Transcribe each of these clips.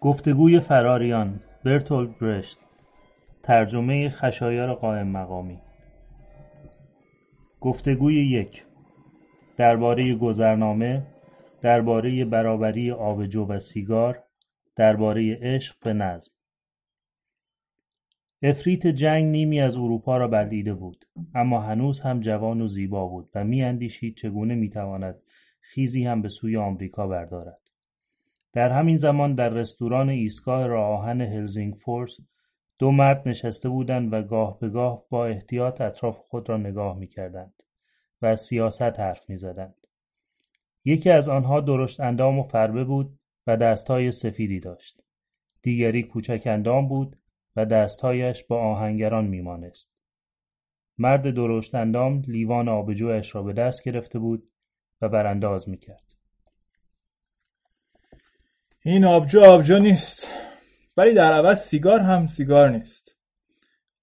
گفتگوی فراریان برتولد برشت. ترجمه خشایار قائم مقامی. گفتگوی یک. درباره گذرنامه درباره برابری آبجو و سیگار درباره عشق به نظم. افریت جنگ نیمی از اروپا را بلعیده بود اما هنوز هم جوان و زیبا بود و میاندیشید چگونه می‌تواند خیزی هم به سوی آمریکا بردارد. در همین زمان در رستوران ایستگاه راه آهن هلزینگفورس دو مرد نشسته بودند و گاه به گاه با احتیاط اطراف خود را نگاه می‌کردند و از سیاست حرف می‌زدند. یکی از آنها درشت اندام و فربه بود و دستهای سفیدی داشت. دیگری کوچک اندام بود و دستهایش با آهنگران میمانست. مرد درشت اندام لیوان آبجویش را به دست گرفته بود و برانداز می‌کرد. این آبجو آبجو نیست. ولی در عوض سیگار هم سیگار نیست.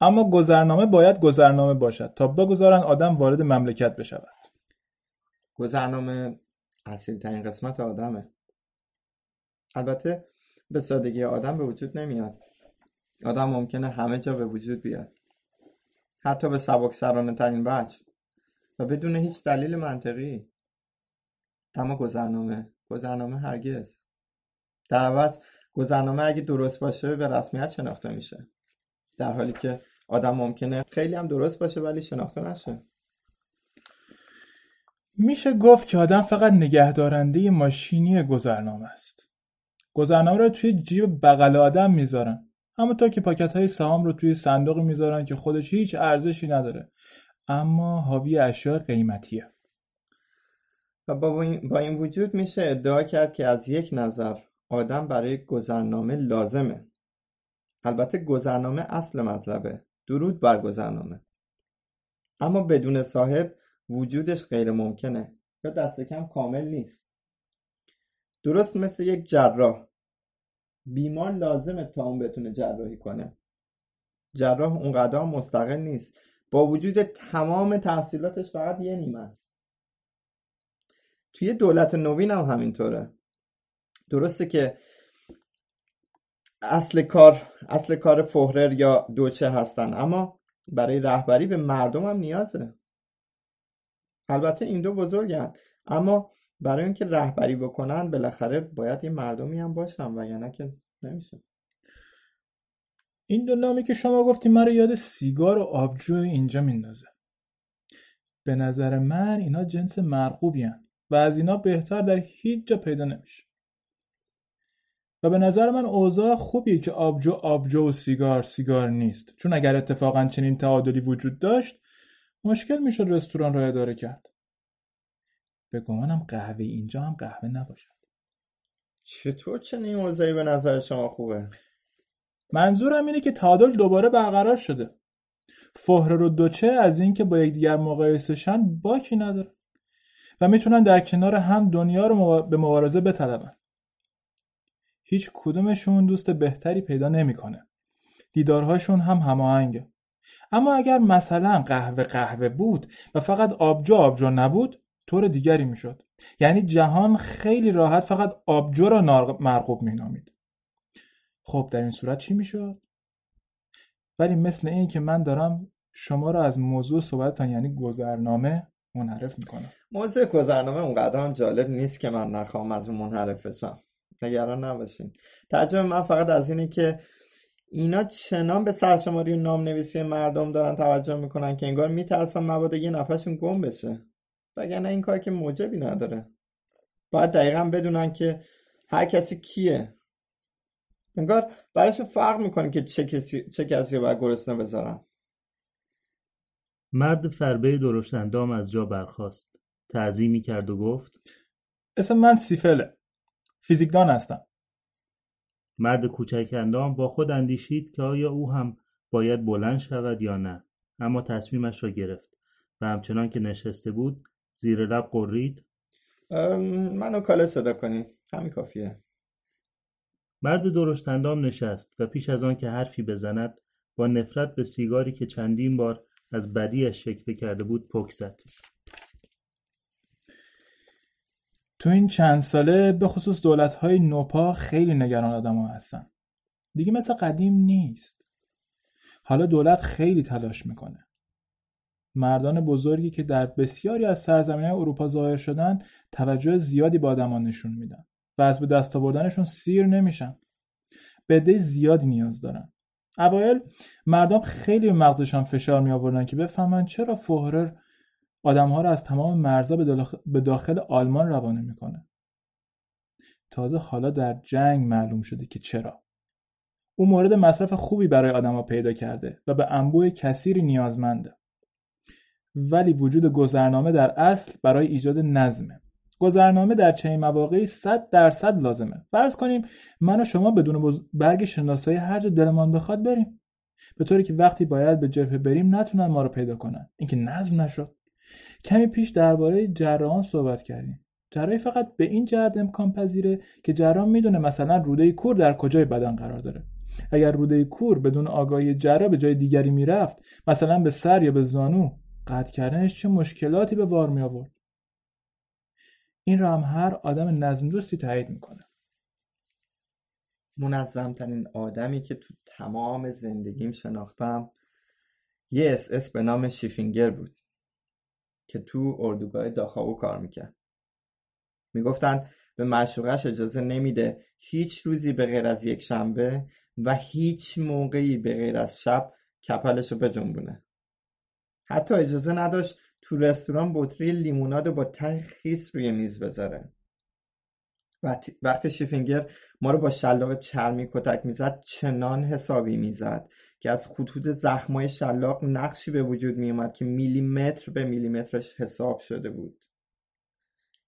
اما گذرنامه باید گذرنامه باشد تا بگذارن آدم وارد مملکت بشود. گذرنامه اصیل ترین قسمت آدمه. البته به سادگی آدم به وجود نمیاد. آدم ممکنه همه جا به وجود بیاد. حتی به سبک سرانه ترین وجه. و بدون هیچ دلیل منطقی. اما گذرنامه گذرنامه هرگز. در عوض گذرنامه اگه درست باشه به رسمیت شناخته میشه. در حالی که آدم ممکنه خیلی هم درست باشه ولی شناخته نشه. میشه گفت که آدم فقط نگهدارنده ماشینی گذرنامه است. گذرنامه رو توی جیب بغل آدم می‌ذارن. تا که پاکت های سهام رو توی صندوق می‌ذارن که خودش هیچ ارزشی نداره. اما حاوی اشیاء قیمتیه. و با این, با این وجود میشه ادعا کرد که از یک نظر آدم برای گذرنامه لازمه. البته گذرنامه اصل مطلبه. درود بر گذرنامه. اما بدون صاحب وجودش غیر ممکنه یا دست کم کامل نیست. درست مثل یک جراح. بیمار لازمه تا اون بتونه جراحی کنه. جراح اونقدر مستقل نیست. با وجود تمام تحصیلاتش فقط یه نیمه است. توی دولت نوین هم همینطوره. درسته که اصل کار اصل کار فهرر یا دوچه هستن اما برای رهبری به مردم هم نیازه. البته این دو بزرگن اما برای اینکه رهبری بکنن بالاخره باید یه مردمی هم باشن وگرنه که نمیشه. این دو نامی که شما گفتی مرا یاد سیگار و آبجو اینجا میندازه. به نظر من اینا جنس مرغوبی و از اینا بهتر در هیچ جا پیدا نمیشه. و به نظر من اوضاع خوبیه که آبجو آبجو و سیگار سیگار نیست. چون اگر اتفاقا چنین تعادلی وجود داشت مشکل می‌شد رستوران را اداره کرد. به گمانم قهوه اینجا هم قهوه نباشد. چطور چنین اوضاعی به نظر شما خوبه؟ منظورم اینه که تعادل دوباره برقرار شده. فهرر و دوچه از اینکه با یکدیگر مقایسهشن باکی نداره. و می‌تونن در کنار هم دنیا رو به مبارزه بطلبن. هیچ کدومشون دوست بهتری پیدا نمی‌کنه. دیدارهاشون هم هماهنگه. اما اگر مثلا قهوه قهوه بود و فقط آبجو آبجو نبود طور دیگری می‌شد. یعنی جهان خیلی راحت فقط آبجو را مرغوب مینامید. خب در این صورت چی می‌شد؟ ولی مثل این که من دارم شما را از موضوع صحبتتان یعنی گذرنامه منحرف می‌کنم. موضوع گذرنامه اونقدر هم جالب نیست که من نخوام از اون منحرف بشم. نگران نباشین. ترجمه من فقط از اینه که اینا چنان به سرشماری و نام نویسی مردم دارن توجه می‌کنن که انگار میترسن مبادا یه نفرشون گم بشه. وگرنه این کار که موجبی نداره. باید دقیقا بدونن که هر کسی کیه. انگار برایشون فرق می‌کنه که چه کسی, چه کسی رو باید گرسنه بذارن. مرد فربه درشت اندام از جا برخاست. تعظیمی کرد و گفت اسم من سیفله. فیزیکدان هستم. مرد کوچک اندام با خود اندیشید که آیا او هم باید بلند شود یا نه اما تصمیمش را گرفت و همچنان که نشسته بود زیر لب قرید. منو کاله صدا کنی. همین کافیه. مرد درشتندام نشست و پیش از آن که حرفی بزند با نفرت به سیگاری که چندین بار از بدیش شکفه کرده بود پک زد. تو این چند ساله به خصوص دولت های نوپا خیلی نگران آدم ها هستن. دیگه مثل قدیم نیست. حالا دولت خیلی تلاش می‌کنه. مردان بزرگی که در بسیاری از سرزمین اروپا ظاهر شدن توجه زیادی به آدمان نشون میدن و از به دست آوردنشون سیر نمیشن. به زیادی نیاز دارن. اوایل مردم خیلی به مغزشان فشار می آوردن که بفهمن چرا فوهرر آدمها رو از تمام مرزا به داخل آلمان روانه می‌کنه. تازه حالا در جنگ معلوم شده که چرا. او مورد مصرف خوبی برای آدما پیدا کرده و به انبوه کثیری نیازمنده. ولی وجود گذرنامه در اصل برای ایجاد نظمه. گذرنامه در چنین مواقعی صد درصد لازمه. فرض کنیم من و شما بدون برگ شناسایی هر جا دلمان بخواد بریم. به طوری که وقتی باید به جبهه بریم نتونن ما رو پیدا کنن. اینکه نظم نشد. کمی پیش درباره جراحان صحبت کردیم. جراحی فقط به این جهت امکان پذیره که جراح می‌دونه مثلا روده کور در کجای بدن قرار داره. اگر روده کور بدون آگاهی جراح به جای دیگری می‌رفت مثلا به سر یا به زانو قطع کردنش چه مشکلاتی به بار می آورد این را هم هر آدم نظم دوستی تایید می‌کنه. منظمترین آدمی که تو تمام زندگیم شناختم یه اس اس به نام شیفینگر بود. که تو اردوگاه داخاو کار می‌کرد. می‌گفتن به معشوقش اجازه نمیده هیچ روزی به غیر از یک شنبه و هیچ موقعی به غیر از شب کپلش رو بجنبونه. حتی اجازه نداشت تو رستوران بطری لیموناد با ته خیس روی میز بذاره. وقتی شیفینگر ما رو با شلاق چرمی کتک می‌زد چنان حسابی می‌زد که از خطوط زخمای شلاق نقشی به وجود میومد که میلیمتر به میلیمترش حساب شده بود.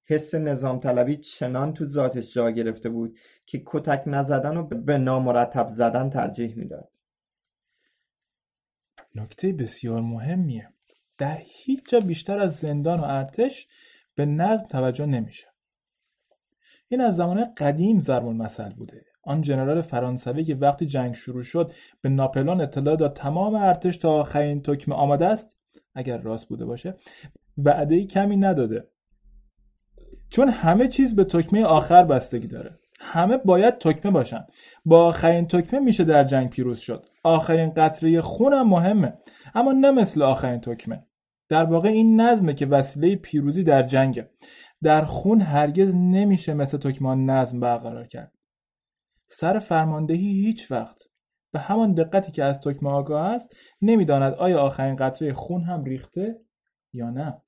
حس نظام طلبی چنان تو ذاتش جا گرفته بود که کتک نزدن و به نامرتب زدن ترجیح می‌داد. نکته بسیار مهمیه. در هیچ جا بیشتر از زندان و ارتش به نظم توجه نمیشه. این از زمان قدیم ضرب المثل بوده. آن جنرال فرانسوی که وقتی جنگ شروع شد به ناپلون اطلاع داد تمام ارتش تا آخرین تکمه آماده است. اگر راست بوده باشه وعده کمی نداده. چون همه چیز به تکمه آخر بستگی داره. همه باید تکمه باشن. با آخرین تکمه میشه در جنگ پیروز شد. آخرین قطره خون هم مهمه. اما نه مثل آخرین تکمه. در واقع این نظمه که وسیله پیروزی در جنگه. در خون هرگز نمیشه مثل تکمه نظم برقرار کرد. سر فرماندهی هیچ وقت. به همان دقتی که از تکمه آگاه است نمی‌داند آیا آخرین قطره خون هم ریخته یا نه.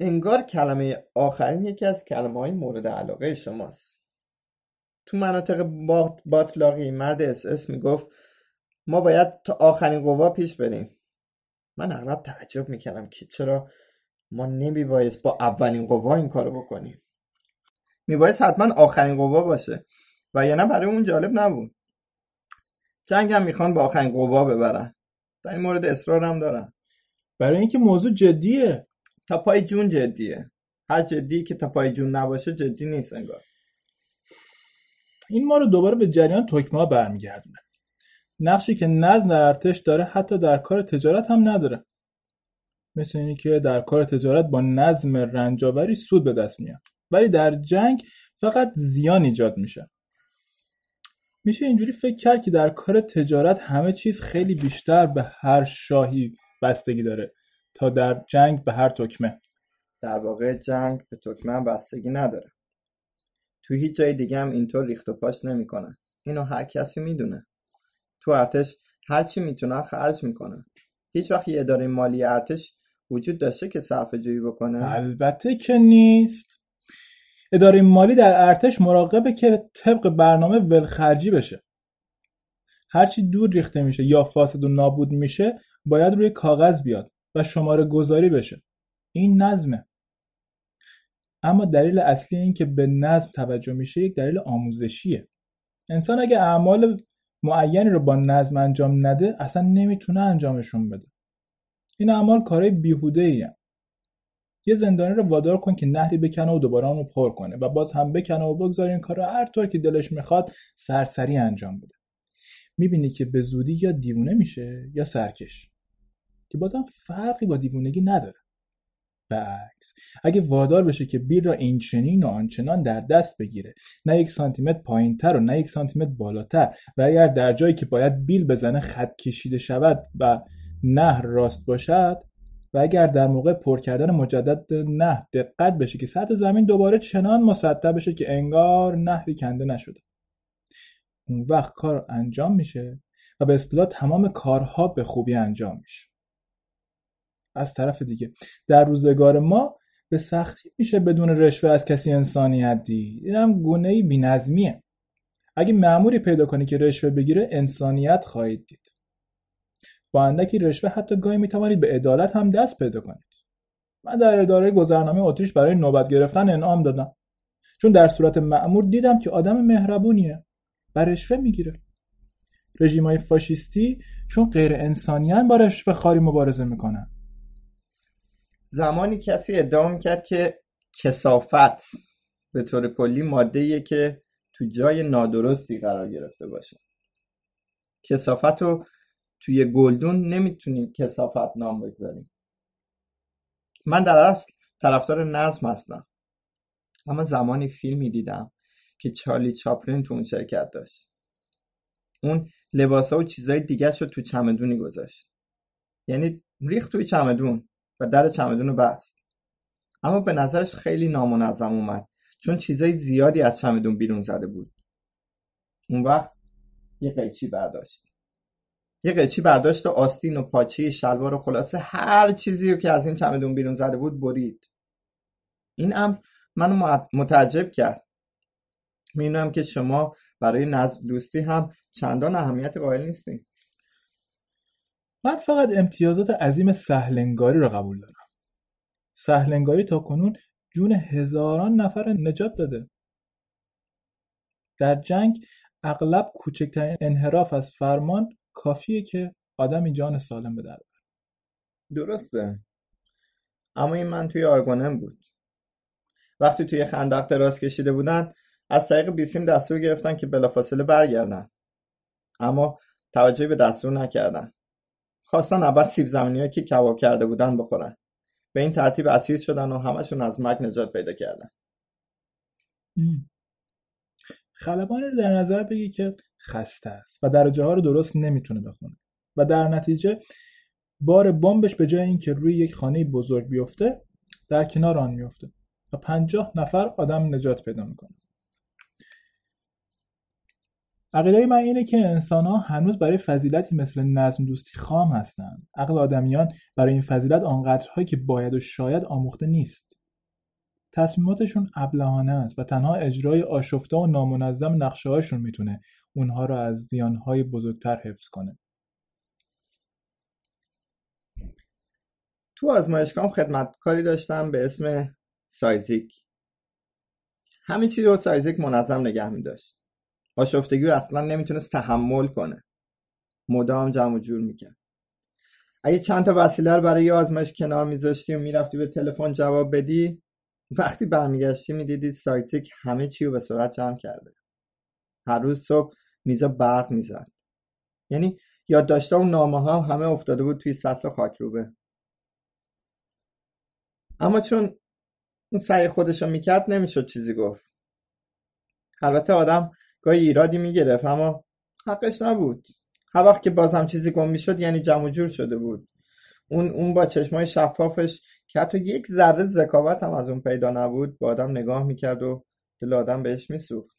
انگار کلمه آخرین یکی از کلمه های مورد علاقه شماست. تو مناطق باطلاقی مرد اس اس می‌گفت ما باید تا آخرین قوا پیش بریم. من اغلب تعجب می‌کردم که چرا ما نمیبایست با اولین قوا این کارو بکنیم. میبایست حتما آخرین قوا باشه. و یا نه برای اون جالب نبود. جنگ هم می‌خوان با آخرین قوا ببرن. در این مورد اصرارم دارن. برای اینکه موضوع جدیه. تا پای جون جدیه. هر جدی که تا پای جون نباشه جدی نیست انگار. این ما رو دوباره به جریان تکمه ها برمیگردونه. نقشی که نظم در ارتش داره حتی در کار تجارت هم نداره. مثل اینی که در کار تجارت با نظم رنجاوری سود به دست میاد. ولی در جنگ فقط زیان ایجاد میشه. میشه اینجوری فکر کرد که در کار تجارت همه چیز خیلی بیشتر به هر شاهی بستگی داره تا در جنگ به هر تکمه. در واقع جنگ به تکمه بستگی نداره. تو هیچ جای دیگه هم اینطور ریخت و پاش نمی‌کنن اینو هر کسی می‌دونه. تو ارتش هر چی می‌تونن خرج می‌کنن هیچ وقت یه اداره مالی ارتش وجود داشته که صرف جویی بکنه؟ البته که نیست. اداره مالی در ارتش مراقبه که طبق برنامه ولخرجی بشه. هرچی دور ریخته میشه یا فاسد و نابود میشه باید روی کاغذ بیاد و شماره گذاری بشه. این نظمه اما دلیل اصلی این که به نظم توجه میشه یک دلیل آموزشیه. انسان اگه اعمال معینی رو با نظم انجام نده اصلا نمی‌تونه انجامشون بده. این اعمال کارهای بیهوده ای یه زندانی رو وادار کن که نهری بکنه و دوباره اون رو پر کنه و باز هم بکنه و بگذار این کار رو هر طور که دلش می‌خواد سرسری انجام بده. می‌بینی که به زودی یا دیوونه میشه یا سرکش. که بازم فرقی با دیوونگی نداره. برعکس اگه وادار بشه که بیل را این چنین و آنچنان در دست بگیره نه یک سانتیمتر پایینتر و نه یک سانتیمتر بالاتر و اگر در جایی که باید بیل بزنه خط کشیده شود و نهر راست باشد و اگر در موقع پر کردن مجدد نهر دقت بشه که سطح زمین دوباره چنان مسطح بشه که انگار نهری کنده نشده. اون وقت کار انجام میشه و به اصطلاح تمام کارها به خوبی انجام میشه. از طرف دیگه در روزگار ما به سختی میشه بدون رشوه از کسی انسانیت دید. این هم گونه بینظمیه. اگه معموری پیدا کنی که رشوه بگیره انسانیت خواهید دید. با اندکی رشوه حتی گاهی می‌توانید به عدالت هم دست پیدا کنید. من در اداره گذرنامه اتریش برای نوبت گرفتن انعام دادم. چون در صورت معمور دیدم که آدم مهربونیه. و رشوه می‌گیره. رژیمای فاشیستی چون غیر انسانیان با رشوه خاری مبارزه می‌کنن. زمانی کسی ادعا می‌کرد که کسافت به طور کلی ماده که تو جای نادرستی قرار گرفته باشه. کسافت رو توی گلدون نمی‌تونیم کسافت نام بگذاریم من در اصل طرفدار نظم هستم. اما زمانی فیلمی دیدم که چارلی چاپلین تو اون شرکت داشت. اون لباسا و چیزای دیگه رو تو چمدونی گذاشت. یعنی ریخت توی چمدون و در چمدون رو بست. اما به نظرش خیلی نامنظم اومد چون چیزای زیادی از چمدون بیرون زده بود. اون وقت یه قیچی برداشت. یه قیچی برداشت و آستین و پاچه شلوار و خلاصه هر چیزی رو که از این چمدون بیرون زده بود برید. این امر منو متعجب کرد. می‌دونم که شما برای نزد دوستی هم چندان اهمیت قائل نیستین. من فقط امتیازات عظیم سهلنگاری را قبول دارم. سهلنگاری تا کنون جون هزاران نفر نجات داده. در جنگ اغلب کوچکترین انحراف از فرمان کافیه که آدمی جان سالم به در درسته. اما این من توی آرگونم بود. وقتی توی خندق دراز کشیده بودن از طریق بیسیم دستور گرفتن که بلافاصله برگردن. اما توجهی به دستور نکردن. خواستن اول سیب زمینی که کباب کرده بودن بخورن. به این ترتیب اسیر شدن و همشون از مرگ نجات پیدا کردن. خلبانی رو در نظر بگی که خسته است و درجه ها رو درست نمی‌تونه بخونه. و در نتیجه بار بمبش به جای اینکه روی یک خانه بزرگ بیفته در کنار آن میفته و پنجاه نفر آدم نجات پیدا می‌کنه. عقیده من اینه که انسان ها هنوز برای فضیلتی مثل نظم دوستی خام هستند. عقل آدمیان برای این فضیلت آنقدرهایی که باید و شاید آموخته نیست. تصمیماتشون ابلهانه است و تنها اجرای آشفته و نامنظم نقشه هاشون می‌تونه اونها رو از زیانهای بزرگتر حفظ کنه. تو آزمایشگاه خدمتکاری داشتم به اسم سایزیک. همه چیز رو سایزیک منظم نگه می داشت آشفتگی اصلا نمی‌تونست تحمل کنه. مدام جمع و جور می‌کرد. اگه چند تا وسیله رو برای آزمایش کنار میذاشتی و می‌رفتی به تلفن جواب بدی وقتی برمیگشتی می‌دیدی سایتیک همه چی رو به سرعت جمع کرده. هر روز صبح میزا برق می‌زد. یعنی یادداشت‌ها و نامه ها همه افتاده بود توی سطل خاکروبه. اما چون اون سعی خودش رو می‌کرد نمی‌شد چیزی گفت. البته آدم گاهی ایرادی می‌گرفت اما حقش نبود. هر وقت که باز هم چیزی گم می‌شد یعنی جمع جور شده بود. اون اون با چشمای شفافش که حتی یک ذره ذکاوت هم از اون پیدا نبود با آدم نگاه می‌کرد و دل آدم بهش میسوخت.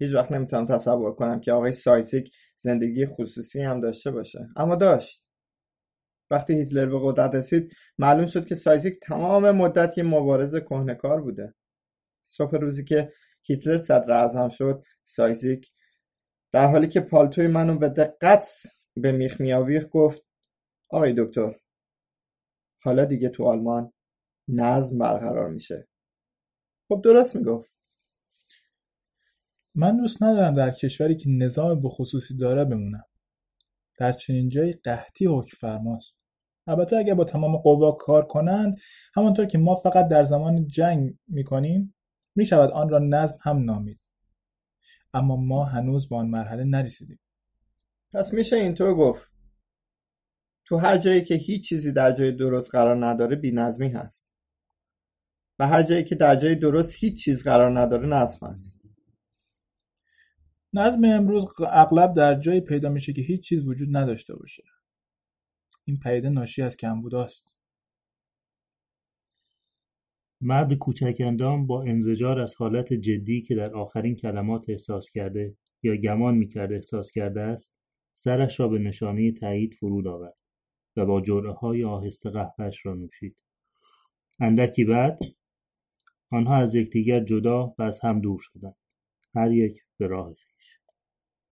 هیچ وقت نمی‌تونم تصور کنم که آقای سایزیک زندگی خصوصی هم داشته باشه. اما داشت. وقتی هیتلر به قدرت رسید معلوم شد که سایزیک تمام مدت یه مبارز کهنکار بوده. صبح روزی که هیتلر صدر اعظم شد سایزیک در حالی که پالتوی منو به دقت به میخ میآویخت گفت آقای دکتر حالا دیگه تو آلمان نظم برقرار میشه. خب درست می‌گفت. من دوست ندارم در کشوری که نظام بخصوصی داره بمونم. در چنین جایی قحطی حکم فرماست. البته اگر با تمام قوا کار کنند همانطور که ما فقط در زمان جنگ می‌کنیم می‌شود آن را نظم هم نامید. اما ما هنوز به آن مرحله نرسیدیم. پس میشه اینطور گفت. تو هر جایی که هیچ چیزی در جای درست قرار نداره بینظمی هست. و هر جایی که در جای درست هیچ چیز قرار نداره نظم هست نظم امروز اغلب در جایی پیدا میشه که هیچ چیز وجود نداشته باشه. این پیده ناشی از کمبوداست. مرد کوچک اندام با انزجار از حالت جدی که در آخرین کلمات احساس کرده یا گمان می‌کرد احساس کرده است سرش را به نشانه تایید فرود آورد. و با جرعه های آهسته قهوهش را نوشید. اندکی بعد آنها از یکدیگر جدا و از هم دور شدند. هر یک به راه